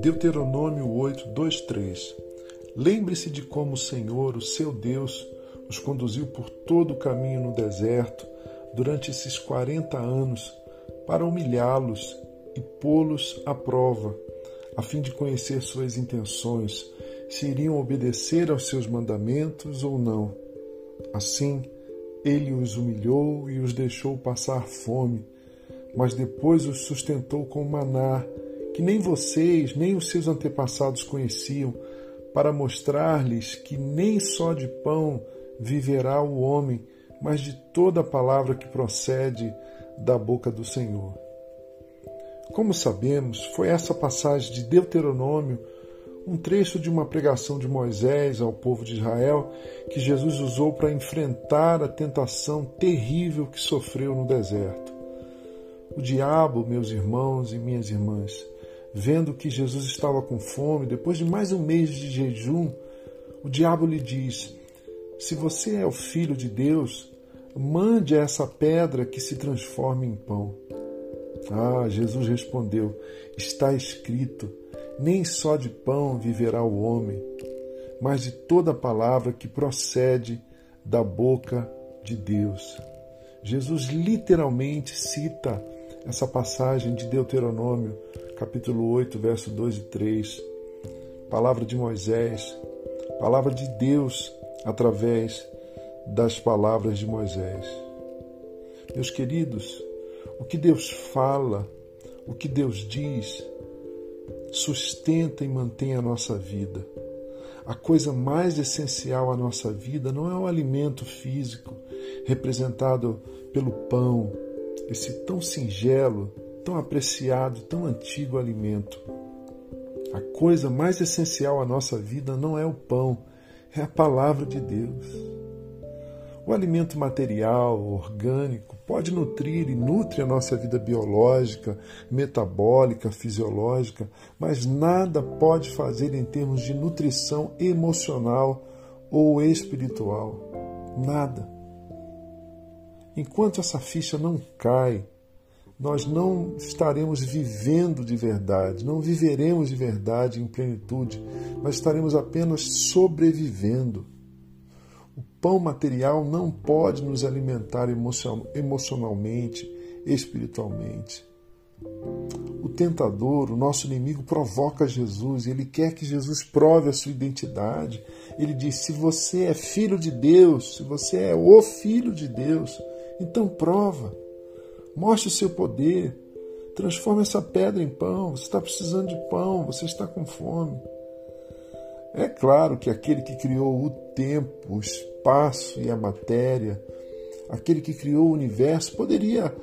Deuteronômio 8, 2, 3 Lembre-se de como o Senhor, o seu Deus, os conduziu por todo o caminho no deserto durante esses 40 anos para humilhá-los e pô-los à prova, a fim de conhecer suas intenções, se iriam obedecer aos seus mandamentos ou não. Assim, ele os humilhou e os deixou passar fome, mas depois os sustentou com maná, que nem vocês nem os seus antepassados conheciam, para mostrar-lhes que nem só de pão viverá o homem, mas de toda a palavra que procede da boca do Senhor. Como sabemos, foi essa passagem de Deuteronômio um trecho de uma pregação de Moisés ao povo de Israel que Jesus usou para enfrentar a tentação terrível que sofreu no deserto. O diabo, meus irmãos e minhas irmãs, vendo que Jesus estava com fome, depois de mais um mês de jejum, o diabo lhe diz: Se você é o filho de Deus, mande essa pedra que se transforme em pão. Ah, Jesus respondeu: Está escrito: nem só de pão viverá o homem, mas de toda palavra que procede da boca de Deus. Jesus literalmente cita essa passagem de Deuteronômio, capítulo 8, verso 2 e 3. Palavra de Moisés, palavra de Deus através das palavras de Moisés. Meus queridos, o que Deus fala, o que Deus diz, sustenta e mantém a nossa vida. A coisa mais essencial à nossa vida não é o alimento físico, representado pelo pão, esse tão singelo, tão apreciado, tão antigo alimento. A coisa mais essencial à nossa vida não é o pão, é a palavra de Deus. O alimento material, orgânico, pode nutrir e nutre a nossa vida biológica, metabólica, fisiológica, mas nada pode fazer em termos de nutrição emocional ou espiritual. Nada. Enquanto essa ficha não cai, nós não estaremos vivendo de verdade, não viveremos de verdade em plenitude, mas estaremos apenas sobrevivendo. O pão material não pode nos alimentar emocionalmente, espiritualmente. O tentador, o nosso inimigo, provoca Jesus e ele quer que Jesus prove a sua identidade. Ele diz: se você é filho de Deus, se você é o filho de Deus, então prova, mostre o seu poder, transforme essa pedra em pão. Você está precisando de pão, você está com fome. É claro que aquele que criou o tempo, o espaço e a matéria, aquele que criou o universo, poderia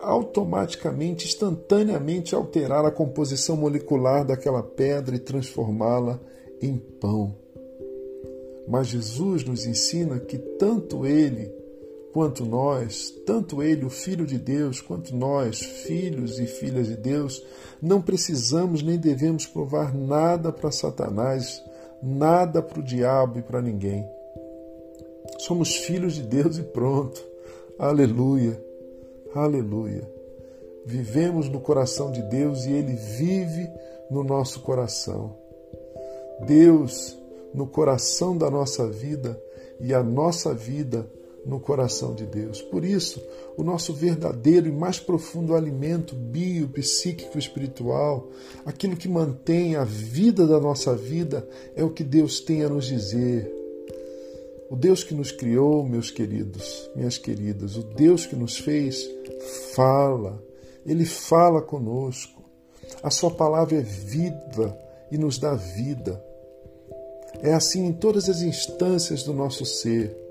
automaticamente, instantaneamente alterar a composição molecular daquela pedra e transformá-la em pão. Mas Jesus nos ensina que tanto Ele quanto nós, tanto Ele, o Filho de Deus, quanto nós, filhos e filhas de Deus, não precisamos nem devemos provar nada para Satanás nada para o diabo e para ninguém. Somos filhos de Deus e pronto. Aleluia, aleluia. Vivemos no coração de Deus e Ele vive no nosso coração. Deus no coração da nossa vida e a nossa vida no coração de Deus. Por isso, o nosso verdadeiro e mais profundo alimento bio, psíquico, espiritual, aquilo que mantém a vida da nossa vida, é o que Deus tem a nos dizer. O Deus que nos criou, meus queridos, minhas queridas, o Deus que nos fez, fala. Ele fala conosco. A Sua palavra é viva e nos dá vida. É assim em todas as instâncias do nosso ser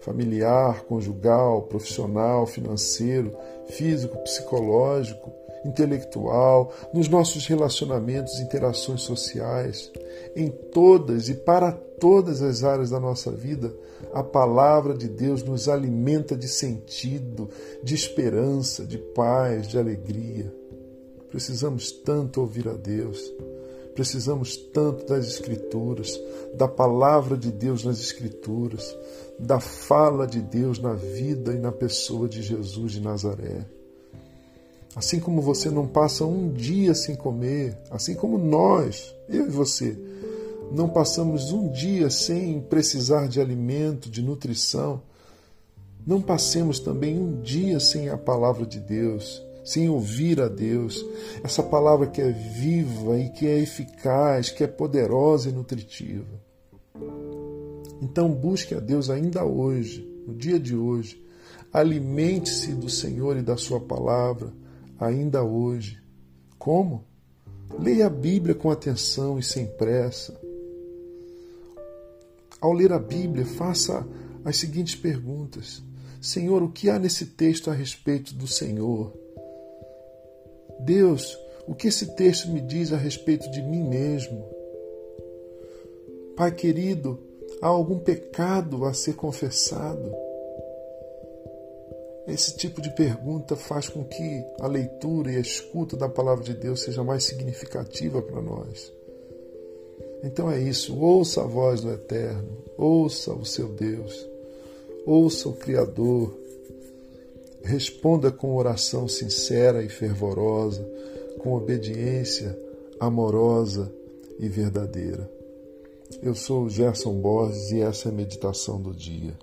familiar, conjugal, profissional, financeiro, físico, psicológico, intelectual, nos nossos relacionamentos interações sociais, em todas e para todas as áreas da nossa vida, a palavra de Deus nos alimenta de sentido, de esperança, de paz, de alegria. Precisamos tanto ouvir a Deus. Precisamos tanto das Escrituras, da palavra de Deus nas Escrituras, da fala de Deus na vida e na pessoa de Jesus de Nazaré. Assim como você não passa um dia sem comer, assim como nós, eu e você, não passamos um dia sem precisar de alimento, de nutrição, não passemos também um dia sem a palavra de Deus, sem ouvir a Deus, essa palavra que é viva e que é eficaz, que é poderosa e nutritiva. Então busque a Deus ainda hoje, no dia de hoje. Alimente-se do Senhor e da Sua palavra ainda hoje. Como? Leia a Bíblia com atenção e sem pressa. Ao ler a Bíblia, faça as seguintes perguntas: Senhor, o que há nesse texto a respeito do Senhor? Deus, o que esse texto me diz a respeito de mim mesmo? Pai querido, há algum pecado a ser confessado? Esse tipo de pergunta faz com que a leitura e a escuta da palavra de Deus seja mais significativa para nós. Então é isso, ouça a voz do Eterno, ouça o seu Deus, ouça o Criador, responda com oração sincera e fervorosa, com obediência amorosa e verdadeira. Eu sou Gerson Borges e essa é a meditação do dia.